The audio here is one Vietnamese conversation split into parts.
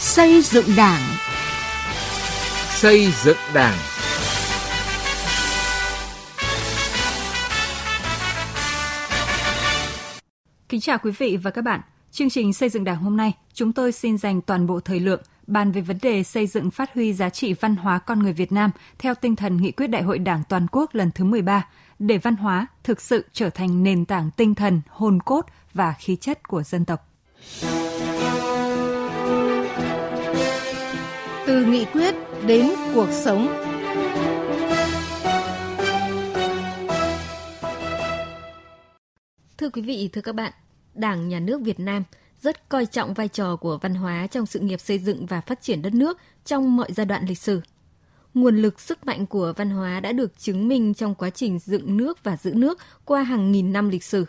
Xây dựng Đảng. Xây dựng Đảng. Kính chào quý vị và các bạn. Chương trình xây dựng Đảng hôm nay, chúng tôi xin dành toàn bộ thời lượng bàn về vấn đề xây dựng phát huy giá trị văn hóa con người Việt Nam theo tinh thần nghị quyết Đại hội Đảng toàn quốc lần thứ 13 để văn hóa thực sự trở thành nền tảng tinh thần, hồn cốt và khí chất của dân tộc. Từ nghị quyết đến cuộc sống. Thưa quý vị, thưa các bạn, Đảng, Nhà nước Việt Nam rất coi trọng vai trò của văn hóa trong sự nghiệp xây dựng và phát triển đất nước trong mọi giai đoạn lịch sử. Nguồn lực sức mạnh của văn hóa đã được chứng minh trong quá trình dựng nước và giữ nước qua hàng nghìn năm lịch sử.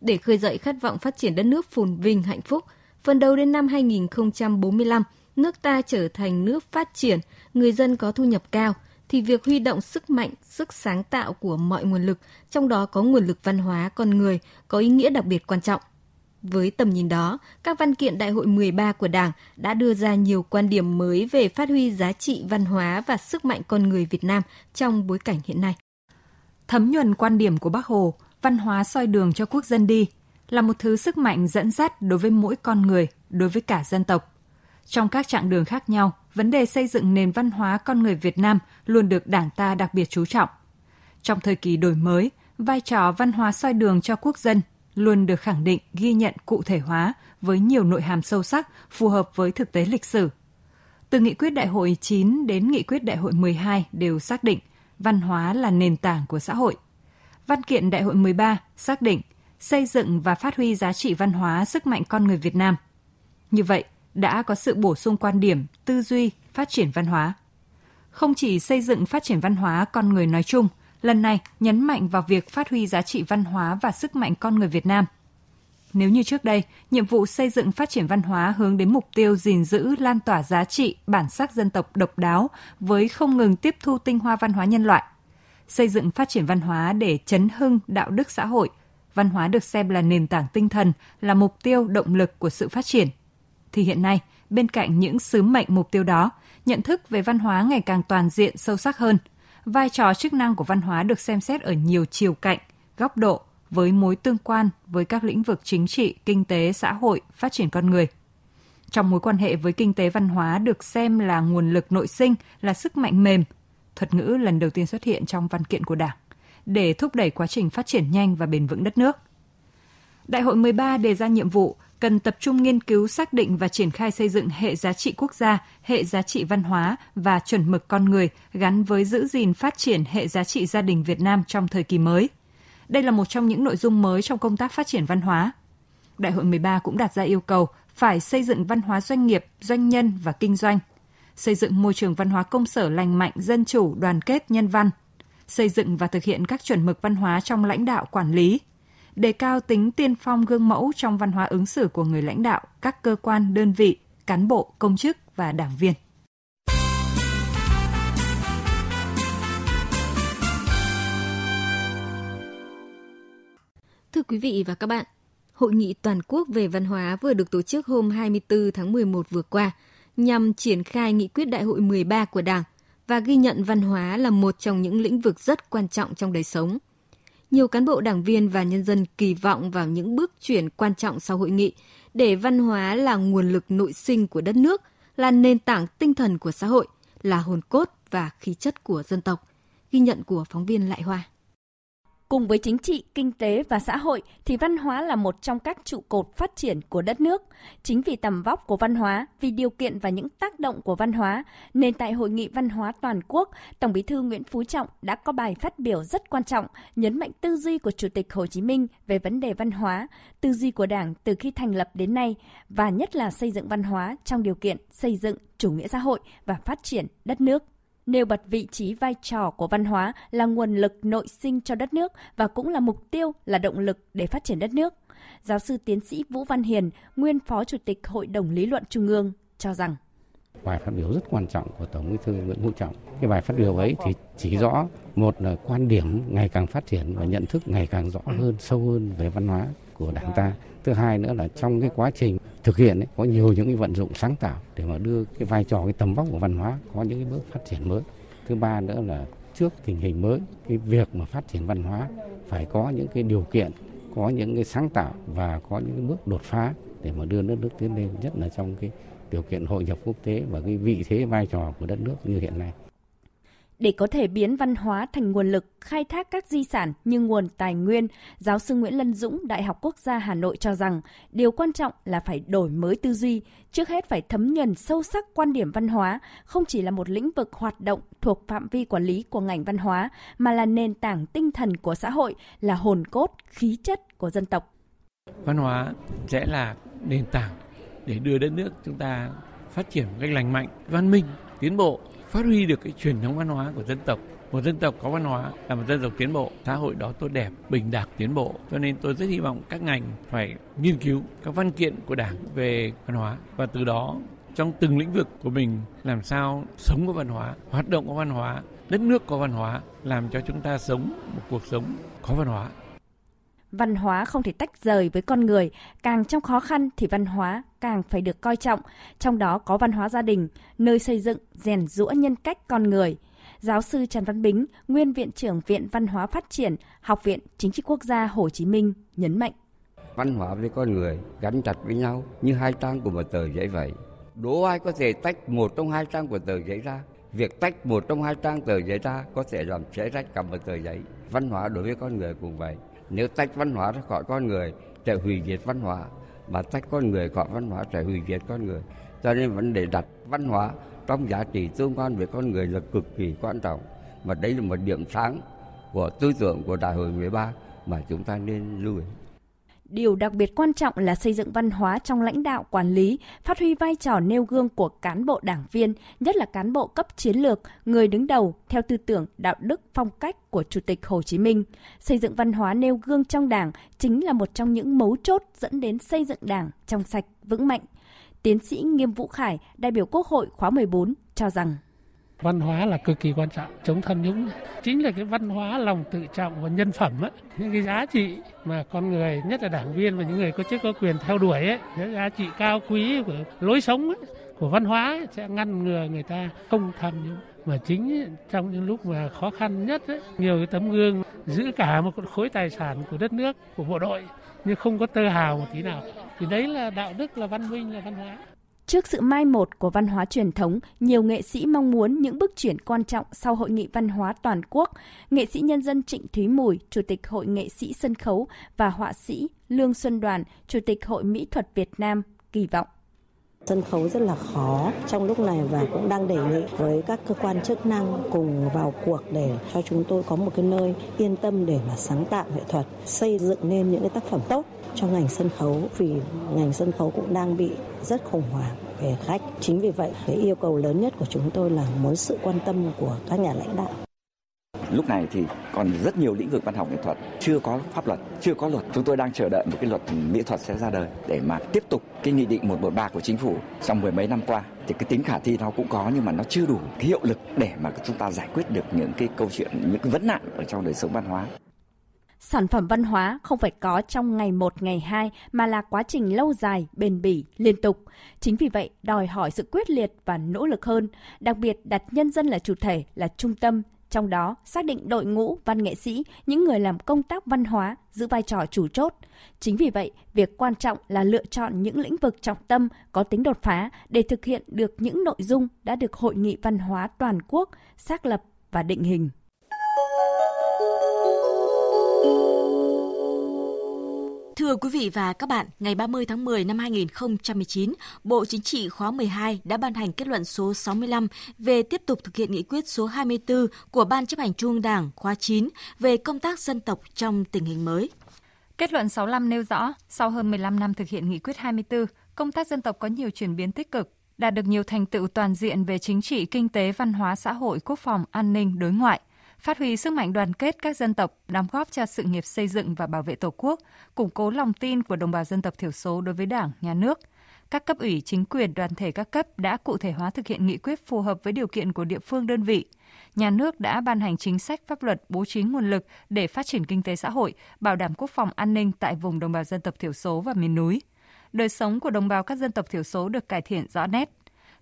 Để khơi dậy khát vọng phát triển đất nước phồn vinh hạnh phúc, phần đầu đến năm 2045, nước ta trở thành nước phát triển, người dân có thu nhập cao, thì việc huy động sức mạnh, sức sáng tạo của mọi nguồn lực, trong đó có nguồn lực văn hóa con người, có ý nghĩa đặc biệt quan trọng. Với tầm nhìn đó, các văn kiện Đại hội 13 của Đảng đã đưa ra nhiều quan điểm mới về phát huy giá trị văn hóa và sức mạnh con người Việt Nam trong bối cảnh hiện nay. Thấm nhuần quan điểm của Bác Hồ, văn hóa soi đường cho quốc dân đi là một thứ sức mạnh dẫn dắt đối với mỗi con người, đối với cả dân tộc. Trong các chặng đường khác nhau, vấn đề xây dựng nền văn hóa con người Việt Nam luôn được Đảng ta đặc biệt chú trọng. Trong thời kỳ đổi mới, vai trò văn hóa soi đường cho quốc dân luôn được khẳng định, ghi nhận cụ thể hóa với nhiều nội hàm sâu sắc, phù hợp với thực tế lịch sử. Từ nghị quyết đại hội 9 đến nghị quyết đại hội 12 đều xác định văn hóa là nền tảng của xã hội. Văn kiện đại hội 13 xác định xây dựng và phát huy giá trị văn hóa sức mạnh con người Việt Nam. Như vậy, đã có sự bổ sung quan điểm, tư duy, phát triển văn hóa. Không chỉ xây dựng phát triển văn hóa con người nói chung, lần này nhấn mạnh vào việc phát huy giá trị văn hóa và sức mạnh con người Việt Nam. Nếu như trước đây, nhiệm vụ xây dựng phát triển văn hóa hướng đến mục tiêu gìn giữ, lan tỏa giá trị, bản sắc dân tộc độc đáo với không ngừng tiếp thu tinh hoa văn hóa nhân loại. Xây dựng phát triển văn hóa để chấn hưng đạo đức xã hội, văn hóa được xem là nền tảng tinh thần, là mục tiêu động lực của sự phát triển. Thì hiện nay, bên cạnh những sứ mệnh mục tiêu đó, nhận thức về văn hóa ngày càng toàn diện sâu sắc hơn – vai trò chức năng của văn hóa được xem xét ở nhiều chiều cạnh, góc độ với mối tương quan với các lĩnh vực chính trị, kinh tế, xã hội, phát triển con người. Trong mối quan hệ với kinh tế văn hóa được xem là nguồn lực nội sinh, là sức mạnh mềm, thuật ngữ lần đầu tiên xuất hiện trong văn kiện của Đảng, để thúc đẩy quá trình phát triển nhanh và bền vững đất nước. Đại hội 13 đề ra nhiệm vụ cần tập trung nghiên cứu xác định và triển khai xây dựng hệ giá trị quốc gia, hệ giá trị văn hóa và chuẩn mực con người gắn với giữ gìn phát triển hệ giá trị gia đình Việt Nam trong thời kỳ mới. Đây là một trong những nội dung mới trong công tác phát triển văn hóa. Đại hội 13 cũng đặt ra yêu cầu phải xây dựng văn hóa doanh nghiệp, doanh nhân và kinh doanh, xây dựng môi trường văn hóa công sở lành mạnh, dân chủ, đoàn kết, nhân văn, xây dựng và thực hiện các chuẩn mực văn hóa trong lãnh đạo quản lý, đề cao tính tiên phong gương mẫu trong văn hóa ứng xử của người lãnh đạo, các cơ quan, đơn vị, cán bộ, công chức và đảng viên. Thưa quý vị và các bạn, Hội nghị toàn quốc về văn hóa vừa được tổ chức hôm 24 tháng 11 vừa qua nhằm triển khai nghị quyết đại hội 13 của Đảng và ghi nhận văn hóa là một trong những lĩnh vực rất quan trọng trong đời sống nhiều cán bộ đảng viên và nhân dân kỳ vọng vào những bước chuyển quan trọng sau hội nghị để văn hóa là nguồn lực nội sinh của đất nước, là nền tảng tinh thần của xã hội, là hồn cốt và khí chất của dân tộc. Ghi nhận của phóng viên Lại Hoa. Cùng với chính trị, kinh tế và xã hội thì văn hóa là một trong các trụ cột phát triển của đất nước. Chính vì tầm vóc của văn hóa, vì điều kiện và những tác động của văn hóa, nên tại Hội nghị Văn hóa Toàn quốc, Tổng bí thư Nguyễn Phú Trọng đã có bài phát biểu rất quan trọng, nhấn mạnh tư duy của Chủ tịch Hồ Chí Minh về vấn đề văn hóa, tư duy của Đảng từ khi thành lập đến nay, và nhất là xây dựng văn hóa trong điều kiện xây dựng chủ nghĩa xã hội và phát triển đất nước nêu bật vị trí vai trò của văn hóa là nguồn lực nội sinh cho đất nước và cũng là mục tiêu là động lực để phát triển đất nước. Giáo sư tiến sĩ Vũ Văn Hiền, nguyên Phó Chủ tịch Hội đồng Lý luận Trung ương, cho rằng bài phát biểu rất quan trọng của Tổng Bí thư Nguyễn Phú Trọng. Cái bài phát biểu ấy thì chỉ rõ một là quan điểm ngày càng phát triển và nhận thức ngày càng rõ hơn, sâu hơn về văn hóa của Đảng ta. Thứ hai nữa là trong cái quá trình thực hiện ấy, có nhiều những cái vận dụng sáng tạo để mà đưa cái vai trò cái tầm vóc của văn hóa có những cái bước phát triển mới. Thứ ba nữa là trước tình hình mới cái việc mà phát triển văn hóa phải có những cái điều kiện có những cái sáng tạo và có những cái bước đột phá để mà đưa đất nước tiến lên nhất là trong cái điều kiện hội nhập quốc tế và cái vị thế vai trò của đất nước như hiện nay để có thể biến văn hóa thành nguồn lực khai thác các di sản như nguồn tài nguyên, giáo sư Nguyễn Lân Dũng, Đại học Quốc gia Hà Nội cho rằng điều quan trọng là phải đổi mới tư duy, trước hết phải thấm nhuần sâu sắc quan điểm văn hóa, không chỉ là một lĩnh vực hoạt động thuộc phạm vi quản lý của ngành văn hóa, mà là nền tảng tinh thần của xã hội, là hồn cốt, khí chất của dân tộc. Văn hóa sẽ là nền tảng để đưa đất nước chúng ta phát triển một cách lành mạnh, văn minh, tiến bộ phát huy được cái truyền thống văn hóa của dân tộc. Một dân tộc có văn hóa là một dân tộc tiến bộ, xã hội đó tốt đẹp, bình đẳng, tiến bộ. Cho nên tôi rất hy vọng các ngành phải nghiên cứu các văn kiện của đảng về văn hóa và từ đó trong từng lĩnh vực của mình làm sao sống có văn hóa, hoạt động có văn hóa, đất nước có văn hóa, làm cho chúng ta sống một cuộc sống có văn hóa văn hóa không thể tách rời với con người, càng trong khó khăn thì văn hóa càng phải được coi trọng, trong đó có văn hóa gia đình, nơi xây dựng, rèn rũa nhân cách con người. Giáo sư Trần Văn Bính, nguyên viện trưởng Viện Văn hóa Phát triển, Học viện Chính trị Quốc gia Hồ Chí Minh nhấn mạnh. Văn hóa với con người gắn chặt với nhau như hai trang của một tờ giấy vậy. Đố ai có thể tách một trong hai trang của tờ giấy ra. Việc tách một trong hai trang tờ giấy ra có thể làm xé rách cả một tờ giấy. Văn hóa đối với con người cũng vậy nếu tách văn hóa ra khỏi con người, sẽ hủy diệt văn hóa. Mà tách con người khỏi văn hóa, sẽ hủy diệt con người. Cho nên vấn đề đặt văn hóa trong giá trị tương quan với con người là cực kỳ quan trọng. Và đấy là một điểm sáng của tư tưởng của đại hội 13 mà chúng ta nên lưu ý. Điều đặc biệt quan trọng là xây dựng văn hóa trong lãnh đạo quản lý, phát huy vai trò nêu gương của cán bộ đảng viên, nhất là cán bộ cấp chiến lược, người đứng đầu theo tư tưởng đạo đức phong cách của Chủ tịch Hồ Chí Minh. Xây dựng văn hóa nêu gương trong đảng chính là một trong những mấu chốt dẫn đến xây dựng đảng trong sạch, vững mạnh. Tiến sĩ Nghiêm Vũ Khải, đại biểu Quốc hội khóa 14 cho rằng văn hóa là cực kỳ quan trọng chống tham nhũng. Chính là cái văn hóa lòng tự trọng và nhân phẩm ấy. những cái giá trị mà con người nhất là đảng viên và những người có chức có quyền theo đuổi ấy, những giá trị cao quý của lối sống ấy, của văn hóa ấy, sẽ ngăn ngừa người ta không tham nhũng. Mà chính trong những lúc mà khó khăn nhất ấy, nhiều cái tấm gương giữ cả một khối tài sản của đất nước của bộ đội nhưng không có tơ hào một tí nào. Thì đấy là đạo đức là văn minh là văn hóa. Trước sự mai một của văn hóa truyền thống, nhiều nghệ sĩ mong muốn những bước chuyển quan trọng sau Hội nghị văn hóa toàn quốc. Nghệ sĩ nhân dân Trịnh Thúy Mùi, Chủ tịch Hội nghệ sĩ sân khấu và họa sĩ Lương Xuân Đoàn, Chủ tịch Hội Mỹ thuật Việt Nam kỳ vọng. Sân khấu rất là khó trong lúc này và cũng đang đề nghị với các cơ quan chức năng cùng vào cuộc để cho chúng tôi có một cái nơi yên tâm để mà sáng tạo nghệ thuật, xây dựng nên những cái tác phẩm tốt cho ngành sân khấu vì ngành sân khấu cũng đang bị rất khủng hoảng về khách. Chính vì vậy, cái yêu cầu lớn nhất của chúng tôi là muốn sự quan tâm của các nhà lãnh đạo. Lúc này thì còn rất nhiều lĩnh vực văn học nghệ thuật chưa có pháp luật, chưa có luật. Chúng tôi đang chờ đợi một cái luật mỹ thuật sẽ ra đời để mà tiếp tục cái nghị định 113 của chính phủ trong mười mấy năm qua thì cái tính khả thi nó cũng có nhưng mà nó chưa đủ cái hiệu lực để mà chúng ta giải quyết được những cái câu chuyện, những cái vấn nạn ở trong đời sống văn hóa. Sản phẩm văn hóa không phải có trong ngày một ngày hai mà là quá trình lâu dài, bền bỉ, liên tục. Chính vì vậy, đòi hỏi sự quyết liệt và nỗ lực hơn, đặc biệt đặt nhân dân là chủ thể, là trung tâm, trong đó xác định đội ngũ văn nghệ sĩ, những người làm công tác văn hóa giữ vai trò chủ chốt. Chính vì vậy, việc quan trọng là lựa chọn những lĩnh vực trọng tâm có tính đột phá để thực hiện được những nội dung đã được Hội nghị văn hóa toàn quốc xác lập và định hình. Thưa quý vị và các bạn, ngày 30 tháng 10 năm 2019, Bộ Chính trị khóa 12 đã ban hành kết luận số 65 về tiếp tục thực hiện nghị quyết số 24 của Ban chấp hành Trung ương Đảng khóa 9 về công tác dân tộc trong tình hình mới. Kết luận 65 nêu rõ, sau hơn 15 năm thực hiện nghị quyết 24, công tác dân tộc có nhiều chuyển biến tích cực, đạt được nhiều thành tựu toàn diện về chính trị, kinh tế, văn hóa, xã hội, quốc phòng, an ninh, đối ngoại phát huy sức mạnh đoàn kết các dân tộc, đóng góp cho sự nghiệp xây dựng và bảo vệ Tổ quốc, củng cố lòng tin của đồng bào dân tộc thiểu số đối với Đảng, Nhà nước. Các cấp ủy, chính quyền, đoàn thể các cấp đã cụ thể hóa thực hiện nghị quyết phù hợp với điều kiện của địa phương đơn vị, nhà nước đã ban hành chính sách pháp luật bố trí nguồn lực để phát triển kinh tế xã hội, bảo đảm quốc phòng an ninh tại vùng đồng bào dân tộc thiểu số và miền núi. Đời sống của đồng bào các dân tộc thiểu số được cải thiện rõ nét.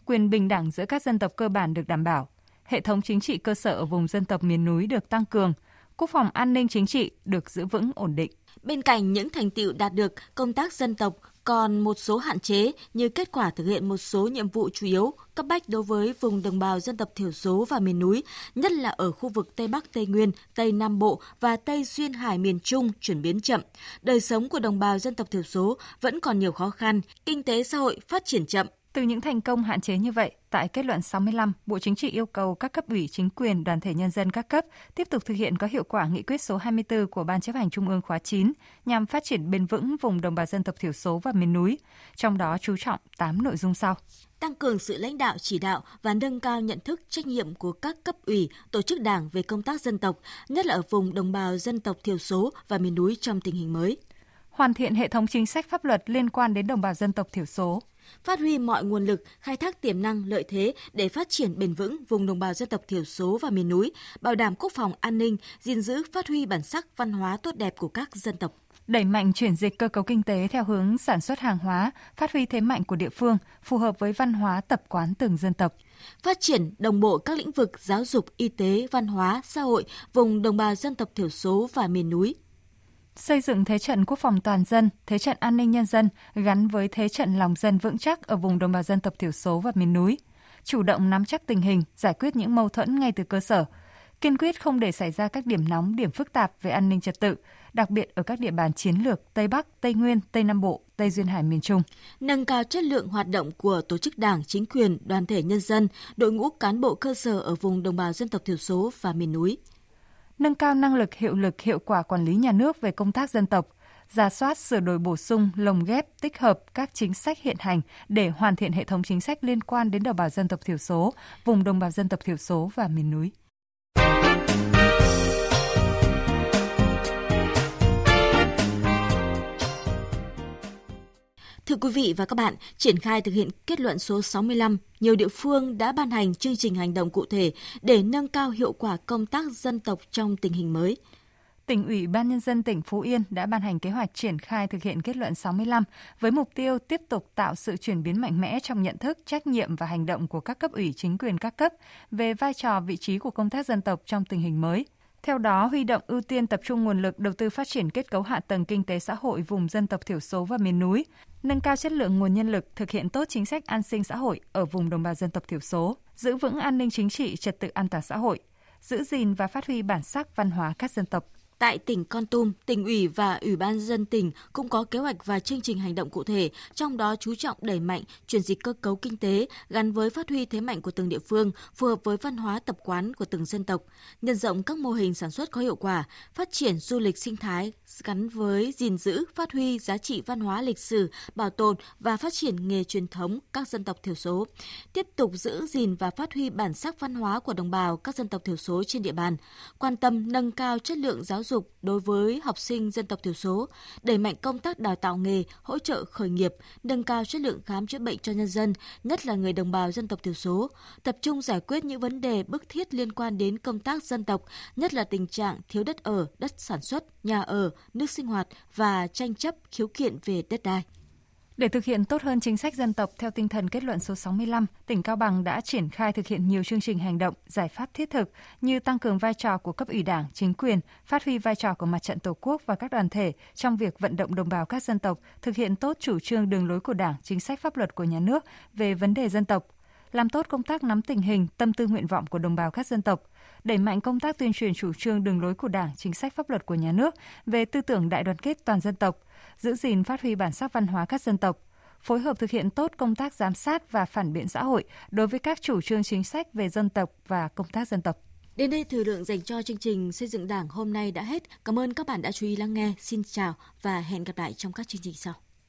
Quyền bình đẳng giữa các dân tộc cơ bản được đảm bảo. Hệ thống chính trị cơ sở ở vùng dân tộc miền núi được tăng cường. Quốc phòng an ninh chính trị được giữ vững ổn định. Bên cạnh những thành tiệu đạt được, công tác dân tộc còn một số hạn chế như kết quả thực hiện một số nhiệm vụ chủ yếu cấp bách đối với vùng đồng bào dân tộc thiểu số và miền núi, nhất là ở khu vực Tây Bắc Tây Nguyên, Tây Nam Bộ và Tây Duyên Hải miền Trung chuyển biến chậm. Đời sống của đồng bào dân tộc thiểu số vẫn còn nhiều khó khăn, kinh tế xã hội phát triển chậm, từ những thành công hạn chế như vậy, tại kết luận 65, Bộ Chính trị yêu cầu các cấp ủy chính quyền đoàn thể nhân dân các cấp tiếp tục thực hiện có hiệu quả nghị quyết số 24 của Ban chấp hành Trung ương khóa 9 nhằm phát triển bền vững vùng đồng bào dân tộc thiểu số và miền núi, trong đó chú trọng 8 nội dung sau tăng cường sự lãnh đạo chỉ đạo và nâng cao nhận thức trách nhiệm của các cấp ủy, tổ chức đảng về công tác dân tộc, nhất là ở vùng đồng bào dân tộc thiểu số và miền núi trong tình hình mới. Hoàn thiện hệ thống chính sách pháp luật liên quan đến đồng bào dân tộc thiểu số, phát huy mọi nguồn lực, khai thác tiềm năng lợi thế để phát triển bền vững vùng đồng bào dân tộc thiểu số và miền núi, bảo đảm quốc phòng an ninh, gìn giữ phát huy bản sắc văn hóa tốt đẹp của các dân tộc. Đẩy mạnh chuyển dịch cơ cấu kinh tế theo hướng sản xuất hàng hóa, phát huy thế mạnh của địa phương, phù hợp với văn hóa tập quán từng dân tộc. Phát triển đồng bộ các lĩnh vực giáo dục, y tế, văn hóa, xã hội vùng đồng bào dân tộc thiểu số và miền núi, xây dựng thế trận quốc phòng toàn dân, thế trận an ninh nhân dân gắn với thế trận lòng dân vững chắc ở vùng đồng bào dân tộc thiểu số và miền núi, chủ động nắm chắc tình hình, giải quyết những mâu thuẫn ngay từ cơ sở, kiên quyết không để xảy ra các điểm nóng, điểm phức tạp về an ninh trật tự, đặc biệt ở các địa bàn chiến lược Tây Bắc, Tây Nguyên, Tây Nam Bộ, Tây Duyên Hải miền Trung. Nâng cao chất lượng hoạt động của tổ chức đảng, chính quyền, đoàn thể nhân dân, đội ngũ cán bộ cơ sở ở vùng đồng bào dân tộc thiểu số và miền núi nâng cao năng lực hiệu lực hiệu quả quản lý nhà nước về công tác dân tộc, giả soát sửa đổi bổ sung, lồng ghép, tích hợp các chính sách hiện hành để hoàn thiện hệ thống chính sách liên quan đến đồng bào dân tộc thiểu số, vùng đồng bào dân tộc thiểu số và miền núi. Thưa quý vị và các bạn, triển khai thực hiện kết luận số 65, nhiều địa phương đã ban hành chương trình hành động cụ thể để nâng cao hiệu quả công tác dân tộc trong tình hình mới. Tỉnh ủy Ban Nhân dân tỉnh Phú Yên đã ban hành kế hoạch triển khai thực hiện kết luận 65 với mục tiêu tiếp tục tạo sự chuyển biến mạnh mẽ trong nhận thức, trách nhiệm và hành động của các cấp ủy chính quyền các cấp về vai trò vị trí của công tác dân tộc trong tình hình mới – theo đó, huy động ưu tiên tập trung nguồn lực đầu tư phát triển kết cấu hạ tầng kinh tế xã hội vùng dân tộc thiểu số và miền núi, nâng cao chất lượng nguồn nhân lực, thực hiện tốt chính sách an sinh xã hội ở vùng đồng bào dân tộc thiểu số, giữ vững an ninh chính trị, trật tự an toàn xã hội, giữ gìn và phát huy bản sắc văn hóa các dân tộc. Tại tỉnh Con Tum, tỉnh ủy và ủy ban dân tỉnh cũng có kế hoạch và chương trình hành động cụ thể, trong đó chú trọng đẩy mạnh chuyển dịch cơ cấu kinh tế gắn với phát huy thế mạnh của từng địa phương, phù hợp với văn hóa tập quán của từng dân tộc, nhân rộng các mô hình sản xuất có hiệu quả, phát triển du lịch sinh thái gắn với gìn giữ, phát huy giá trị văn hóa lịch sử, bảo tồn và phát triển nghề truyền thống các dân tộc thiểu số, tiếp tục giữ gìn và phát huy bản sắc văn hóa của đồng bào các dân tộc thiểu số trên địa bàn, quan tâm nâng cao chất lượng giáo dục đối với học sinh dân tộc thiểu số, đẩy mạnh công tác đào tạo nghề, hỗ trợ khởi nghiệp, nâng cao chất lượng khám chữa bệnh cho nhân dân, nhất là người đồng bào dân tộc thiểu số, tập trung giải quyết những vấn đề bức thiết liên quan đến công tác dân tộc, nhất là tình trạng thiếu đất ở, đất sản xuất, nhà ở, nước sinh hoạt và tranh chấp khiếu kiện về đất đai. Để thực hiện tốt hơn chính sách dân tộc theo tinh thần kết luận số 65, tỉnh Cao Bằng đã triển khai thực hiện nhiều chương trình hành động, giải pháp thiết thực như tăng cường vai trò của cấp ủy đảng, chính quyền, phát huy vai trò của mặt trận Tổ quốc và các đoàn thể trong việc vận động đồng bào các dân tộc thực hiện tốt chủ trương đường lối của Đảng, chính sách pháp luật của nhà nước về vấn đề dân tộc, làm tốt công tác nắm tình hình, tâm tư nguyện vọng của đồng bào các dân tộc, đẩy mạnh công tác tuyên truyền chủ trương đường lối của Đảng, chính sách pháp luật của nhà nước về tư tưởng đại đoàn kết toàn dân tộc, giữ gìn phát huy bản sắc văn hóa các dân tộc, phối hợp thực hiện tốt công tác giám sát và phản biện xã hội đối với các chủ trương chính sách về dân tộc và công tác dân tộc. Đến đây thời lượng dành cho chương trình xây dựng Đảng hôm nay đã hết. Cảm ơn các bạn đã chú ý lắng nghe. Xin chào và hẹn gặp lại trong các chương trình sau.